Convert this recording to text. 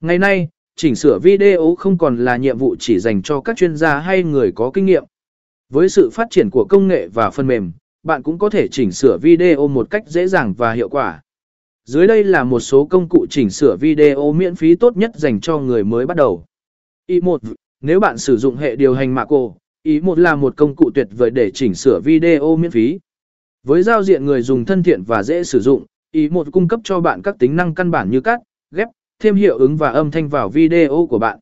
Ngày nay, chỉnh sửa video không còn là nhiệm vụ chỉ dành cho các chuyên gia hay người có kinh nghiệm. Với sự phát triển của công nghệ và phần mềm, bạn cũng có thể chỉnh sửa video một cách dễ dàng và hiệu quả. Dưới đây là một số công cụ chỉnh sửa video miễn phí tốt nhất dành cho người mới bắt đầu. E Y1. Nếu bạn sử dụng hệ điều hành Maco, Y1 e là một công cụ tuyệt vời để chỉnh sửa video miễn phí. Với giao diện người dùng thân thiện và dễ sử dụng, e Y1 cung cấp cho bạn các tính năng căn bản như cắt, ghép, thêm hiệu ứng và âm thanh vào video của bạn.